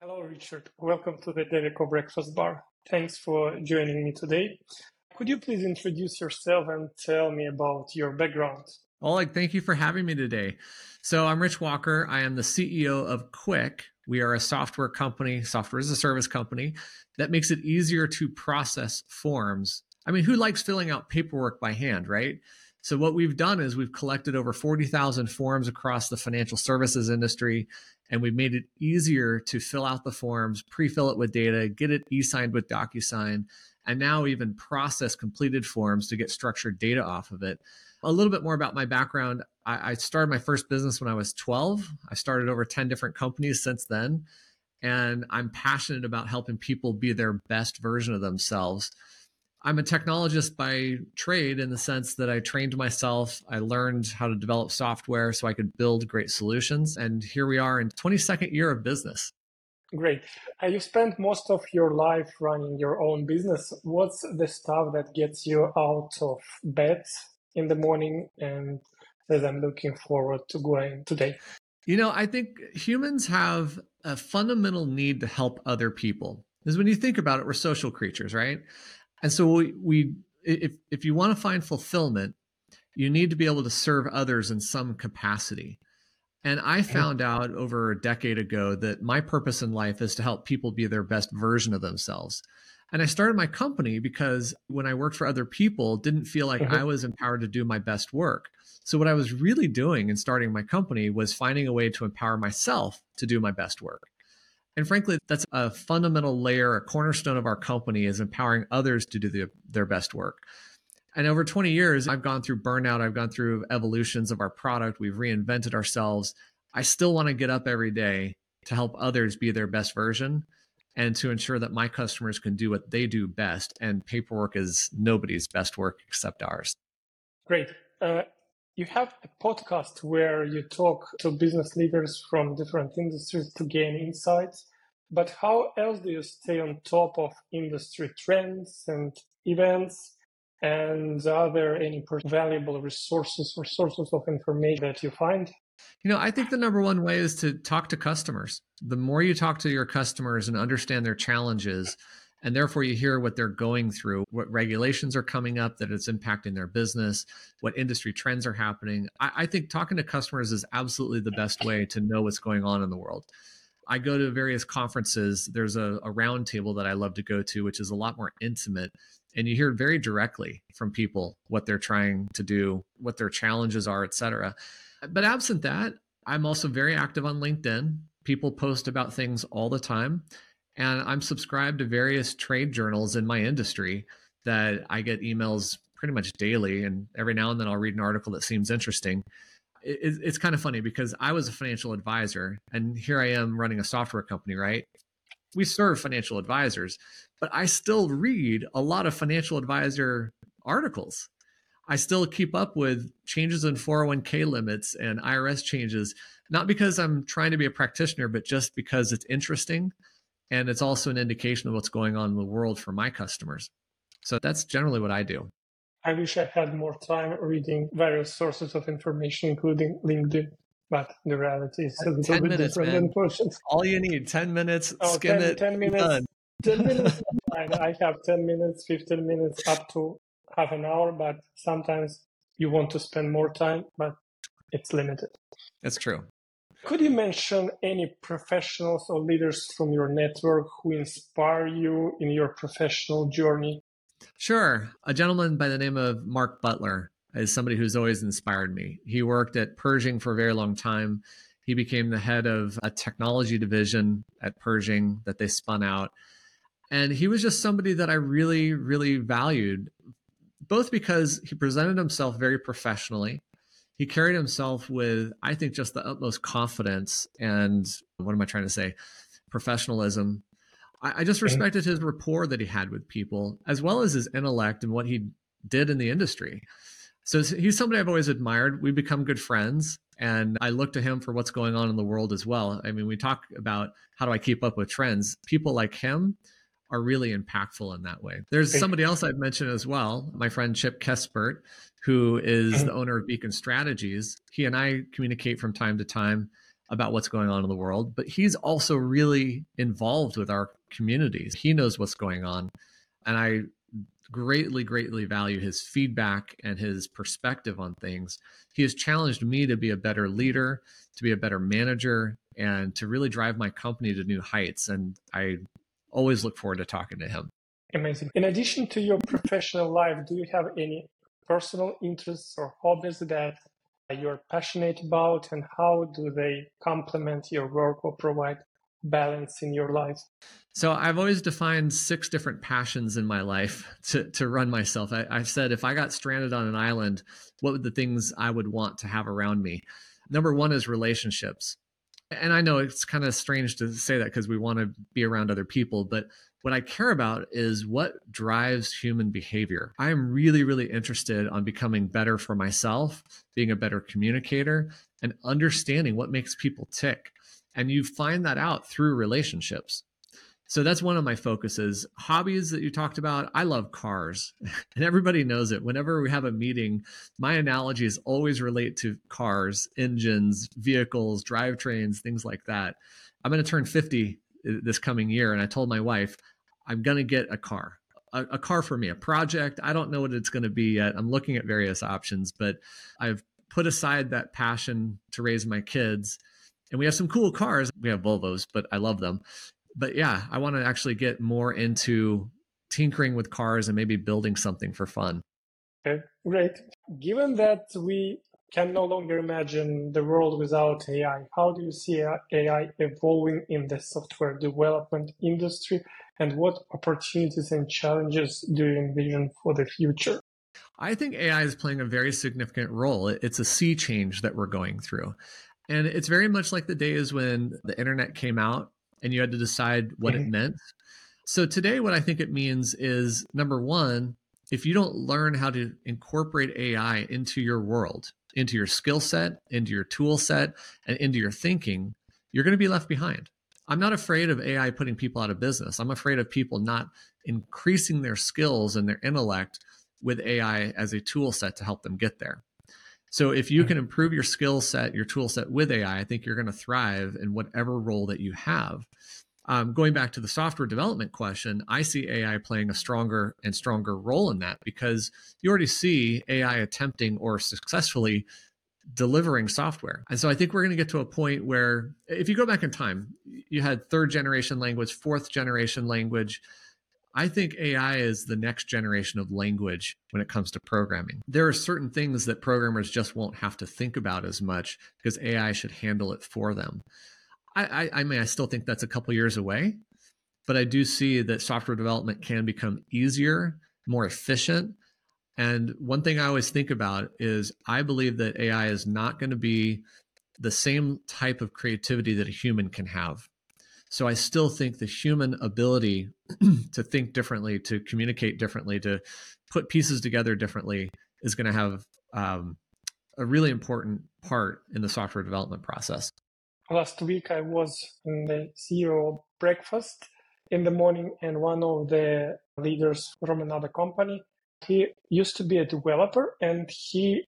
Hello, Richard. Welcome to the Devico Breakfast Bar. Thanks for joining me today. Could you please introduce yourself and tell me about your background? Oleg, thank you for having me today. So, I'm Rich Walker. I am the CEO of Quik. We are a software company, software as a service company that makes it easier to process forms. I mean, who likes filling out paperwork by hand, right? So, what we've done is we've collected over 40,000 forms across the financial services industry and we've made it easier to fill out the forms, pre-fill it with data, get it e-signed with DocuSign, and now even process completed forms to get structured data off of it. A little bit more about my background. I, I started my first business when I was 12. I started over 10 different companies since then. And I'm passionate about helping people be their best version of themselves. I'm a technologist by trade in the sense that I trained myself. I learned how to develop software so I could build great solutions. And here we are in 22nd year of business. Great. Uh, you spent most of your life running your own business. What's the stuff that gets you out of bed in the morning and that I'm looking forward to going today? You know, I think humans have a fundamental need to help other people. Because when you think about it, we're social creatures, right? And so we, we if if you want to find fulfillment, you need to be able to serve others in some capacity. And I found out over a decade ago that my purpose in life is to help people be their best version of themselves. And I started my company because when I worked for other people, didn't feel like mm-hmm. I was empowered to do my best work. So what I was really doing in starting my company was finding a way to empower myself to do my best work. And frankly, that's a fundamental layer, a cornerstone of our company is empowering others to do the, their best work. And over 20 years, I've gone through burnout, I've gone through evolutions of our product, we've reinvented ourselves. I still want to get up every day to help others be their best version and to ensure that my customers can do what they do best. And paperwork is nobody's best work except ours. Great. Uh, you have a podcast where you talk to business leaders from different industries to gain insights. But how else do you stay on top of industry trends and events? And are there any valuable resources or sources of information that you find? You know, I think the number one way is to talk to customers. The more you talk to your customers and understand their challenges, and therefore you hear what they're going through, what regulations are coming up that it's impacting their business, what industry trends are happening. I, I think talking to customers is absolutely the best way to know what's going on in the world. I go to various conferences. There's a, a roundtable that I love to go to, which is a lot more intimate. And you hear very directly from people what they're trying to do, what their challenges are, et cetera. But absent that, I'm also very active on LinkedIn. People post about things all the time. And I'm subscribed to various trade journals in my industry that I get emails pretty much daily. And every now and then I'll read an article that seems interesting. It, it's kind of funny because I was a financial advisor and here I am running a software company, right? We serve financial advisors, but I still read a lot of financial advisor articles. I still keep up with changes in 401k limits and IRS changes, not because I'm trying to be a practitioner, but just because it's interesting and it's also an indication of what's going on in the world for my customers. So that's generally what I do. I wish I had more time reading various sources of information, including LinkedIn. But the reality is uh, a little bit minutes, different man. than. All you need 10 minutes, oh, skim 10, it. 10 minutes. Done. 10 minutes. I have 10 minutes, 15 minutes, up to half an hour, but sometimes you want to spend more time, but it's limited. That's true. Could you mention any professionals or leaders from your network who inspire you in your professional journey? Sure. A gentleman by the name of Mark Butler is somebody who's always inspired me. He worked at Pershing for a very long time. He became the head of a technology division at Pershing that they spun out. And he was just somebody that I really, really valued, both because he presented himself very professionally he carried himself with, I think, just the utmost confidence and what am I trying to say? Professionalism. I, I just respected his rapport that he had with people, as well as his intellect and what he did in the industry. So he's somebody I've always admired. We become good friends, and I look to him for what's going on in the world as well. I mean, we talk about how do I keep up with trends. People like him are really impactful in that way. There's somebody else I'd mention as well, my friend Chip Kespert, who is mm-hmm. the owner of Beacon Strategies. He and I communicate from time to time. About what's going on in the world, but he's also really involved with our communities. He knows what's going on. And I greatly, greatly value his feedback and his perspective on things. He has challenged me to be a better leader, to be a better manager, and to really drive my company to new heights. And I always look forward to talking to him. Amazing. In addition to your professional life, do you have any personal interests or hobbies that you're passionate about, and how do they complement your work or provide balance in your life? So I've always defined six different passions in my life to, to run myself. I, I've said if I got stranded on an island, what would the things I would want to have around me? Number one is relationships. And I know it's kind of strange to say that because we want to be around other people, but what I care about is what drives human behavior. I am really, really interested on becoming better for myself, being a better communicator, and understanding what makes people tick. And you find that out through relationships. So that's one of my focuses. Hobbies that you talked about, I love cars, and everybody knows it. Whenever we have a meeting, my analogies always relate to cars, engines, vehicles, drivetrains, things like that. I'm going to turn 50 uh, this coming year, and I told my wife, I'm going to get a car. A, a, car for me, a project. I don't know what it's going to be yet. I'm looking at various options, but I've put aside that passion to raise my kids and we have some cool cars. We have Volvos, but I love them. But yeah, I want to actually get more into tinkering with cars and maybe building something for fun. Okay, great. Given that we can no longer imagine the world without AI, how do you see AI evolving in the software development industry and what opportunities and challenges do you envision for the future? I think AI is playing a very significant role. It's a sea change that we're going through. And it's very much like the days when the internet came out and you had to decide what mm-hmm. it meant. So today, what I think it means is number one, if you don't learn how to incorporate AI into your world, into your skill set, into your tool set, and into your thinking, you're going to be left behind. I'm not afraid of AI putting people out of business. I'm afraid of people not increasing their skills and their intellect with AI as a tool set to help them get there. So if you hmm. can improve your skill set, your tool set with AI, I think you're going to thrive in whatever role that you have. Um, going back to the software development question, I see AI playing a stronger and stronger role in that because you already see AI attempting or successfully delivering software. And so I think we're going to get to a point where if you go back in time, you had third generation language, fourth generation language, I think AI is the next generation of language when it comes to programming. There are certain things that programmers just won't have to think about as much because AI should handle it for them. I, I, I mean, I still think that's a couple years away, but I do see that software development can become easier, more efficient. And one thing I always think about is I believe that AI is not going to be the same type of creativity that a human can have. So I still think the human ability to think differently, to communicate differently, to put pieces together differently is going to have um, a really important part in the software development process. Last week, I was in the CEO breakfast in the morning, and one of the leaders from another company, he used to be a developer, and he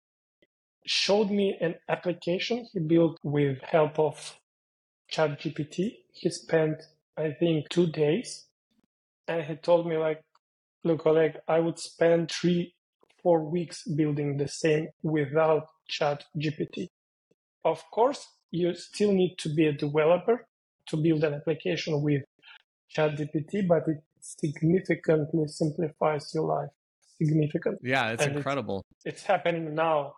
showed me an application he built with help of ChatGPT. He spent, I think, two days, and he told me like, "Look, Oleg, I would spend three, four weeks building the same without ChatGPT. Of course, you still need to be a developer to build an application with ChatGPT, but it significantly simplifies your life. Significantly. Yeah, it's and incredible. It's, it's, happening now.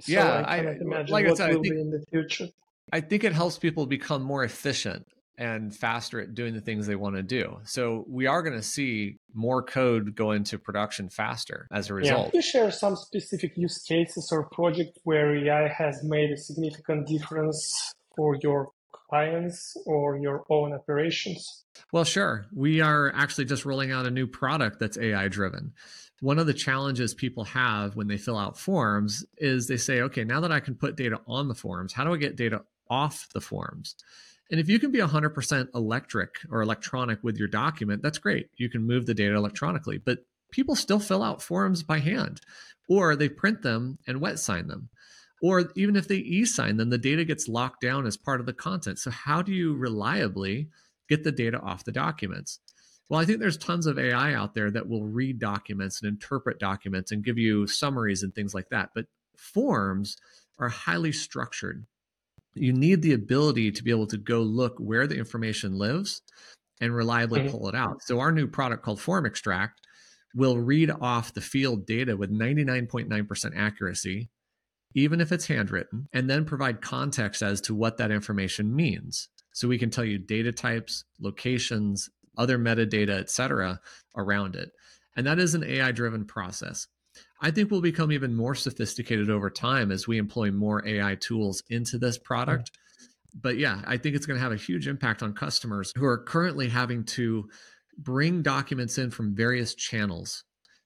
So yeah, I I, imagine like what I said, will I think, be in the future. I think it helps people become more efficient and faster at doing the things they want to do. So we are going to see more code go into production faster as a result. Yeah. Can you share some specific use cases or projects where AI has made a significant difference for your clients or your own operations? Well, sure. We are actually just rolling out a new product that's AI driven. One of the challenges people have when they fill out forms is they say, okay, now that I can put data on the forms, how do I get data off the forms. And if you can be 100% electric or electronic with your document, that's great. You can move the data electronically, but people still fill out forms by hand or they print them and wet sign them. Or even if they e sign them, the data gets locked down as part of the content. So, how do you reliably get the data off the documents? Well, I think there's tons of AI out there that will read documents and interpret documents and give you summaries and things like that. But forms are highly structured. You need the ability to be able to go look where the information lives and reliably mm-hmm. pull it out. So, our new product called Form Extract will read off the field data with 99.9% accuracy, even if it's handwritten, and then provide context as to what that information means. So, we can tell you data types, locations, other metadata, et cetera, around it. And that is an AI driven process. I think we'll become even more sophisticated over time as we employ more AI tools into this product. But yeah, I think it's going to have a huge impact on customers who are currently having to bring documents in from various channels.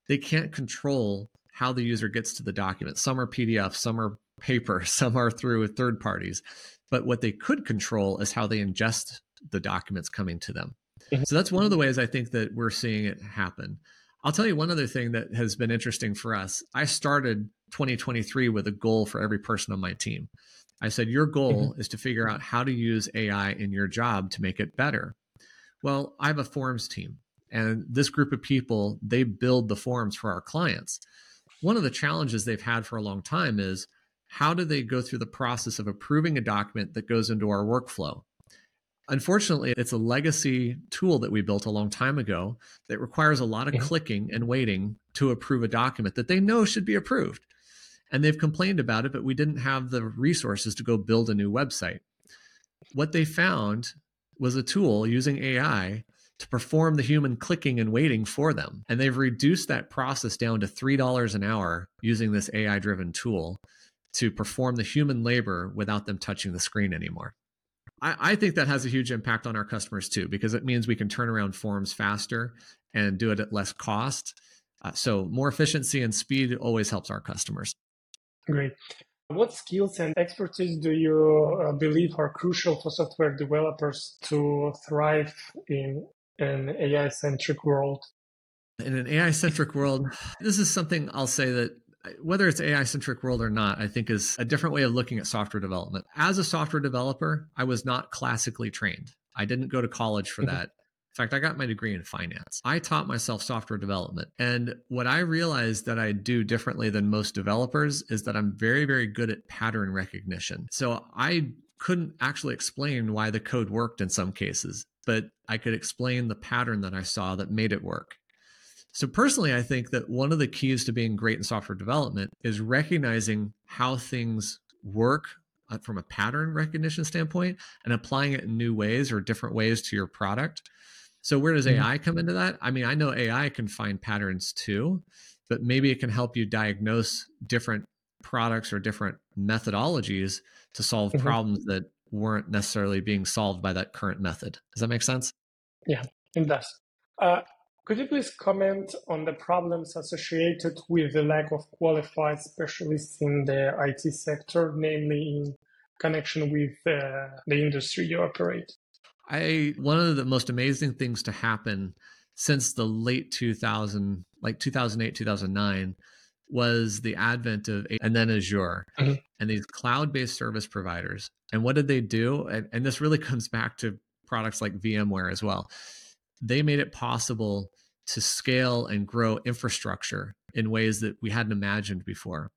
They can't control how the user gets to the document. Some are PDF, some are paper, some are through third parties. But what they could control is how they ingest the documents coming to them. Mm-hmm. So that's one of the ways I think that we're seeing it happen. I'll tell you one other thing that has been interesting for us. I started 2023 with a goal for every person on my team. I said, Your goal mm-hmm. is to figure out how to use AI in your job to make it better. Well, I have a forms team, and this group of people, they build the forms for our clients. One of the challenges they've had for a long time is how do they go through the process of approving a document that goes into our workflow? Unfortunately, it's a legacy tool that we built a long time ago that requires a lot of mm-hmm. clicking and waiting to approve a document that they know should be approved. And they've complained about it, but we didn't have the resources to go build a new website. What they found was a tool using AI to perform the human clicking and waiting for them. And they've reduced that process down to $3 an hour using this AI driven tool to perform the human labor without them touching the screen anymore. I, I think that has a huge impact on our customers too, because it means we can turn around forms faster and do it at less cost. Uh, so more efficiency and speed always helps our customers. Great. What skills and expertise do you uh, believe are crucial for software developers to thrive in an AI centric world? In an AI centric world, this is something I'll say that whether it's AI centric world or not, I think is a different way of looking at software development. As a software developer, I was not classically trained. I didn't go to college for that. In fact, I got my degree in finance. I taught myself software development. And what I realized that I do differently than most developers is that I'm very, very good at pattern recognition. So I couldn't actually explain why the code worked in some cases, but I could explain the pattern that I saw that made it work. So, personally, I think that one of the keys to being great in software development is recognizing how things work uh, from a pattern recognition standpoint and applying it in new ways or different ways to your product. So, where does AI come into that? I mean, I know AI can find patterns too, but maybe it can help you diagnose different products or different methodologies to solve mm-hmm. problems that weren't necessarily being solved by that current method. Does that make sense? Yeah, it does. Uh, could you please comment on the problems associated with the lack of qualified specialists in the IT sector, namely in connection with uh, the industry you operate? I one of the most amazing things to happen since the late 2000 like 2008 2009 was the advent of and then Azure mm-hmm. and these cloud-based service providers. And what did they do? And, and this really comes back to products like VMware as well they made it possible to scale and grow infrastructure in ways that we hadn't imagined before.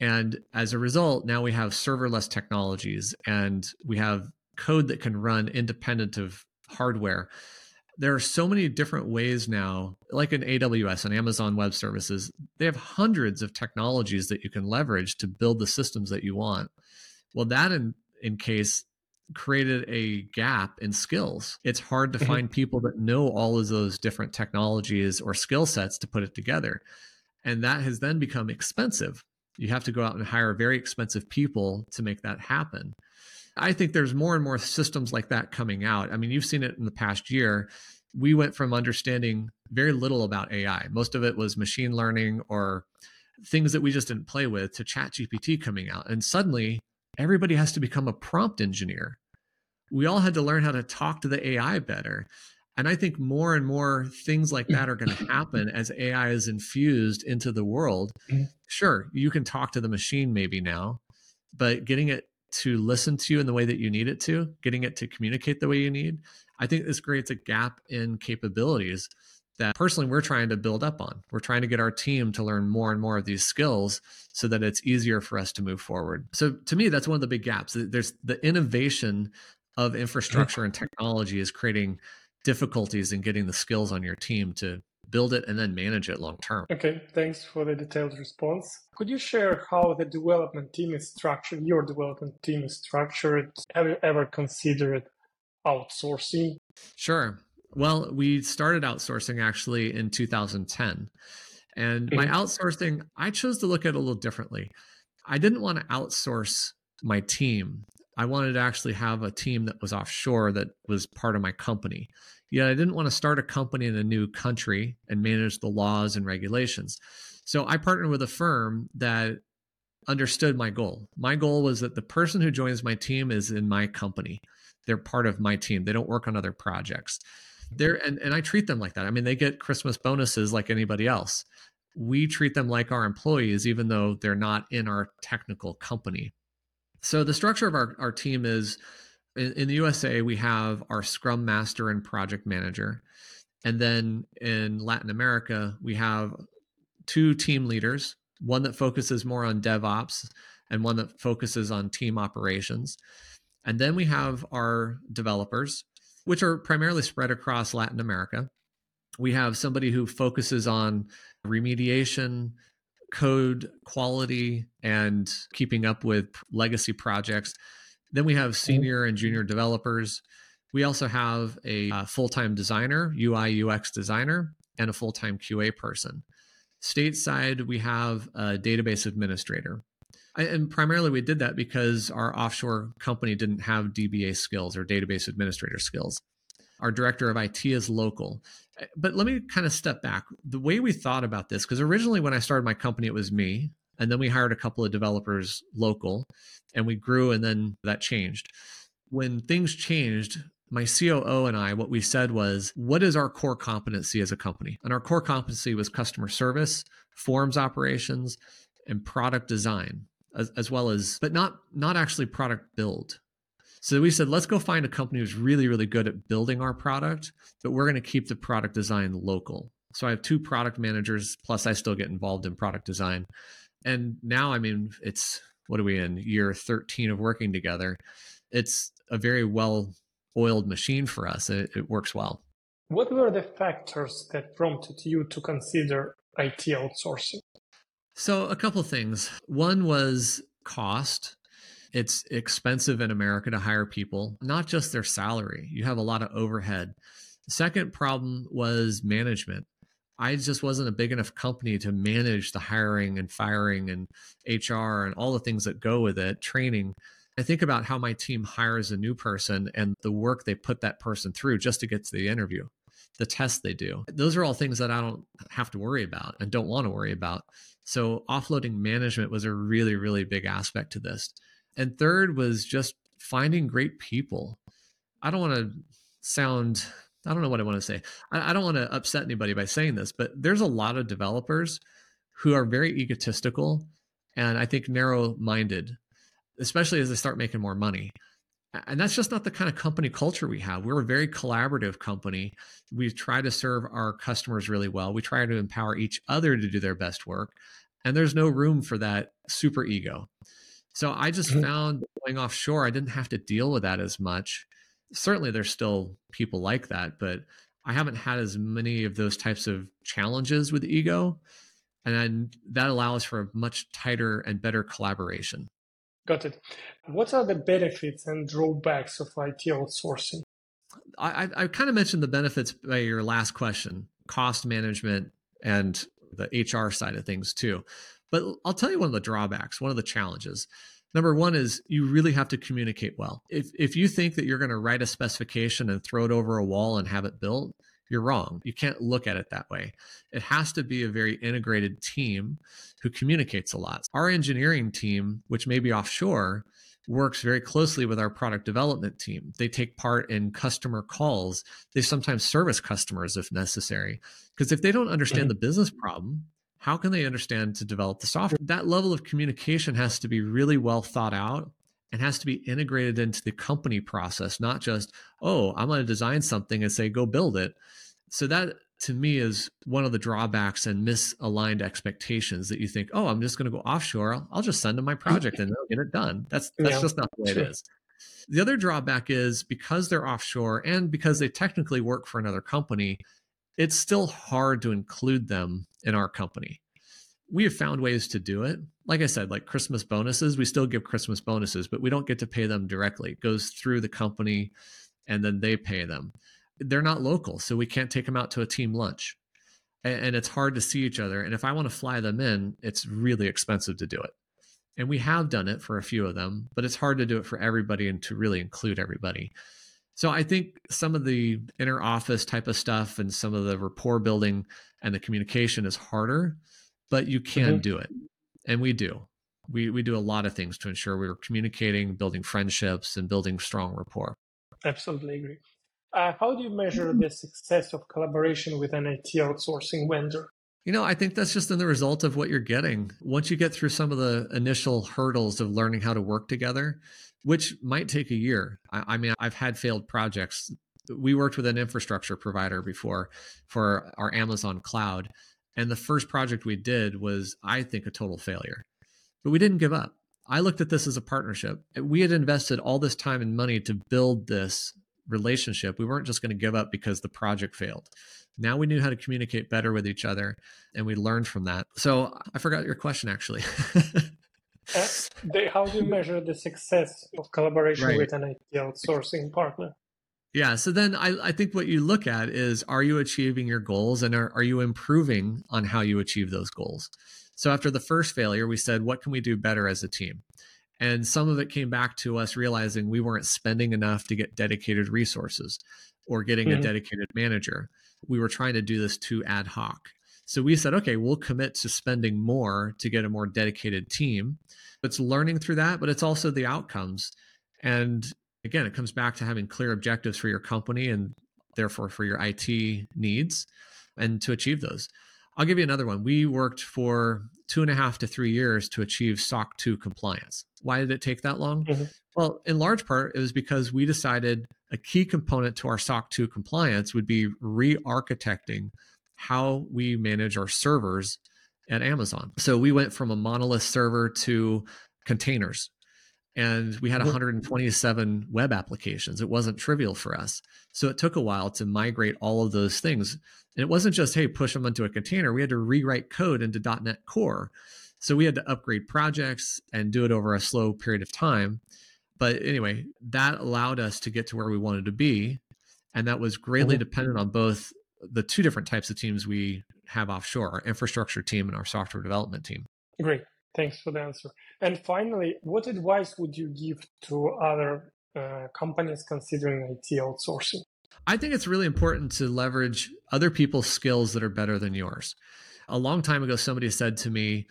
And as a result, now we have serverless technologies and we have code that can run independent of hardware. There are so many different ways now, like in AWS and Amazon Web Services, they have hundreds of technologies that you can leverage to build the systems that you want. Well, that in, in case created a gap in skills. It's hard to mm-hmm. find people that know all of those different technologies or skill sets to put it together. And that has then become expensive. You have to go out and hire very expensive people to make that happen. I think there's more and more systems like that coming out. I mean, you've seen it in the past year. We went from understanding very little about AI. Most of it was machine learning or things that we just didn't play with to ChatGPT coming out. And suddenly everybody has to become a prompt engineer. We all had to learn how to talk to the AI better. And I think more and more things like that are going to happen as AI is infused into the world. Mm-hmm. Sure, you can talk to the machine maybe now, but getting it to listen to you in the way that you need it to, getting it to communicate the way you need, I think this creates a gap in capabilities that personally we're trying to build up on. We're trying to get our team to learn more and more of these skills so that it's easier for us to move forward. So to me, that's one of the big gaps. There's the innovation of infrastructure and technology is creating difficulties in getting the skills on your team to build it and then manage it long term. Okay, thanks for the detailed response. Could you share how the development team is structured, your development team is structured? Have you ever considered outsourcing? Sure. Well, we started outsourcing actually in 2010. And my mm-hmm. outsourcing, I chose to look at it a little differently. I didn't want to outsource my team. I wanted to actually have a team that was offshore that was part of my company. Yet I didn't want to start a company in a new country and manage the laws and regulations. So I partnered with a firm that understood my goal. My goal was that the person who joins my team is in my company. They're part of my team. They don't work on other projects. They're and, and I treat them like that. I mean, they get Christmas bonuses like anybody else. We treat them like our employees, even though they're not in our technical company. So the structure of our, our team is in, in the USA, we have our Scrum Master and Project Manager. And then in Latin America, we have two team leaders, one that focuses more on DevOps and one that focuses on team operations. And then we have our developers, which are primarily spread across Latin America. We have somebody who focuses on remediation, code quality and keeping up with legacy projects. Then we have senior and junior developers. We also have a, uh, a full time designer, UI UX designer, and a full time QA person. Stateside, we have a database administrator. And primarily, we did that because our offshore company didn't have DBA skills or database administrator skills. Our director of IT is local. But let me kind of step back. The way we thought about this, because originally when I started my company, it was me. And then we hired a couple of developers local and we grew and then that changed. When things changed, my COO and I, what we said was, what is our core competency as a company? And our core competency was customer service, forms operations, and product design, as, as well as, but not not actually product build. So we said, let's go find a company who's really, really good at building our product, but we're going to keep the product design local. So I have two product managers, plus I still get involved in product design. And now, I mean, it's what are we in year 13 of working together? It's a very well oiled machine for us. It, it works well. What were the factors that prompted you to consider IT outsourcing? So, a couple things. One was cost. It's expensive in America to hire people, not just their salary. You have a lot of overhead. The second problem was management. I just wasn't a big enough company to manage the hiring and firing and HR and all the things that go with it, training. I think about how my team hires a new person and the work they put that person through just to get to the interview, the tests they do. Those are all things that I don't have to worry about and don't want to worry about. So, offloading management was a really, really big aspect to this. And third was just finding great people. I don't want to sound, I don't know what I want to say. I, I don't want to upset anybody by saying this, but there's a lot of developers who are very egotistical and I think narrow minded, especially as they start making more money. And that's just not the kind of company culture we have. We're a very collaborative company. We try to serve our customers really well. We try to empower each other to do their best work. And there's no room for that super ego. So I just mm-hmm. found going offshore, I didn't have to deal with that as much. Certainly, there's still people like that, but I haven't had as many of those types of challenges with ego. And that allows for a much tighter and better collaboration. Got it. What are the benefits and drawbacks of IT outsourcing? I, I kind of mentioned the benefits by your last question cost management and the HR side of things too. But I'll tell you one of the drawbacks, one of the challenges. Number one is you really have to communicate well. If, if you think that you're going to write a specification and throw it over a wall and have it built, you're wrong. You can't look at it that way. It has to be a very integrated team who communicates a lot. Our engineering team, which may be offshore, works very closely with our product development team. They take part in customer calls. They sometimes service customers if necessary. Because if they don't understand the business problem, how can they understand to develop the software? That level of communication has to be really well thought out and has to be integrated into the company process, not just, oh, I'm going to design something and say, go build it. So that to me is one of the drawbacks and misaligned expectations that you think, oh, I'm just going to go offshore. I'll, I'll, just send them my project and they'll get it done. That's that's yeah, just not the way it is. The other drawback is because they're offshore and because they technically work for another company, it's still hard to include them in our company. We have found ways to do it. Like I said, like Christmas bonuses, we still give Christmas bonuses, but we don't get to pay them directly. It goes through the company and then they pay them they're not local, so we can't take them out to a team lunch. And, and it's hard to see each other. And if I want to fly them in, it's really expensive to do it. And we have done it for a few of them, but it's hard to do it for everybody and to really include everybody. So I think some of the inner office type of stuff and some of the rapport building and the communication is harder, but you can mm-hmm. do it. And we do. We we do a lot of things to ensure we're communicating, building friendships and building strong rapport. Absolutely agree. Uh, how do you measure the success of collaboration with an IT outsourcing vendor? You know, I think that's just in the result of what you're getting. Once you get through some of the initial hurdles of learning how to work together, which might take a year. I, I mean, I've had failed projects. We worked with an infrastructure provider before for our Amazon cloud. And the first project we did was, I think, a total failure. But we didn't give up. I looked at this as a partnership. We had invested all this time and money to build this relationship. We weren't just going to give up because the project failed. Now we knew how to communicate better with each other and we learned from that. So I forgot your question actually. uh, how do you measure the success of collaboration right. with an IT outsourcing partner? Yeah. So then I, I think what you look at is are you achieving your goals and are, are you improving on how you achieve those goals? So after the first failure, we said, what can we do better as a team? And some of it came back to us realizing we weren't spending enough to get dedicated resources or getting mm-hmm. a dedicated manager. We were trying to do this too ad hoc. So we said, okay, we'll commit to spending more to get a more dedicated team. It's learning through that, but it's also the outcomes. And again, it comes back to having clear objectives for your company and therefore for your IT needs and to achieve those. I'll give you another one. We worked for two and a half to three years to achieve SOC 2 compliance. Why did it take that long? Mm-hmm. Well, in large part, it was because we decided a key component to our SOC 2 compliance would be re architecting how we manage our servers at Amazon. So we went from a monolith server to containers and we had 127 web applications. It wasn't trivial for us. So it took a while to migrate all of those things. And it wasn't just, hey, push them into a container. We had to rewrite code into .NET Core. So we had to upgrade projects and do it over a slow period of time. But anyway, that allowed us to get to where we wanted to be. And that was greatly mm-hmm. dependent on both the two different types of teams we have offshore our infrastructure team and our software development team. Great. Thanks for the answer. And finally, what advice would you give to other uh, companies considering IT outsourcing? I think it's really important to leverage other people's skills that are better than yours. A long time ago, somebody said to me,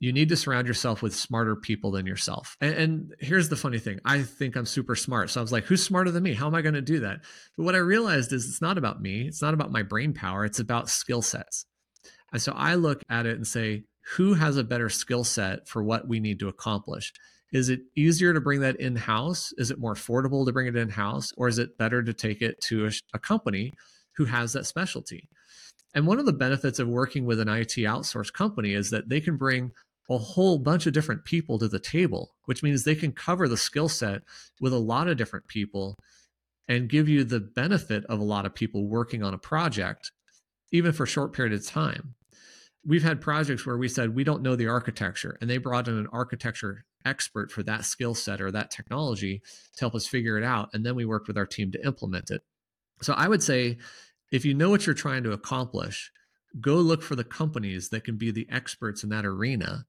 you need to surround yourself with smarter people than yourself. And, and, here's the funny thing I think I'm super smart. So I was like, who's smarter than me? How am I going to do that? But what I realized is it's not about me, it's not about my brain power, it's about skill sets. And so I look at it and say, who has a better skill set for what we need to accomplish? Is it easier to bring that in house? Is it more affordable to bring it in house? Or is it better to take it to a, a, company who has that specialty? And one of the benefits of working with an IT outsource company is that they can bring a whole bunch of different people to the table, which means they can cover the skill set with a lot of different people and give you the benefit of a lot of people working on a project, even for a short period of time we've had projects where we said we don't know the architecture and they brought in an architecture expert for that skill set or that technology to help us figure it out and then we worked with our team to implement it. So i would say if you know what you're trying to accomplish go look for the companies that can be the experts in that arena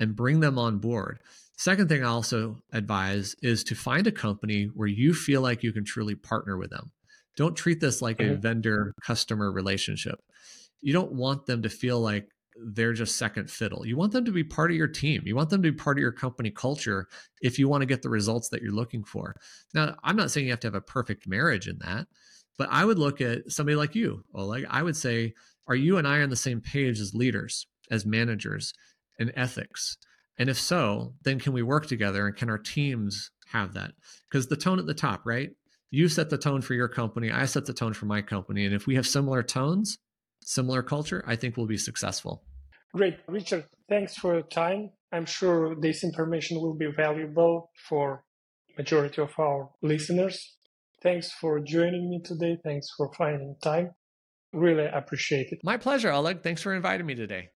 and bring them on board. Second thing i also advise is to find a company where you feel like you can truly partner with them. Don't treat this like mm-hmm. a vendor customer relationship you don't want them to feel like they're just second fiddle. You want them to be part of your team. You want them to be part of your company culture if you want to get the results that you're looking for. Now, I'm not saying you have to have a perfect marriage in that, but I would look at somebody like you. Like I would say, are you and I on the same page as leaders? as managers and ethics? And if so, then can we work together and can our teams have that? Because the tone at the top, right? You set the tone for your company, I set the tone for my company. And if we have similar tones, similar culture, I think we'll be successful. Great. Richard, thanks for your time. I'm sure this information will be valuable for majority of our listeners. Thanks for joining me today. Thanks for finding time. Really appreciate it. My pleasure, Oleg. Thanks for inviting me today.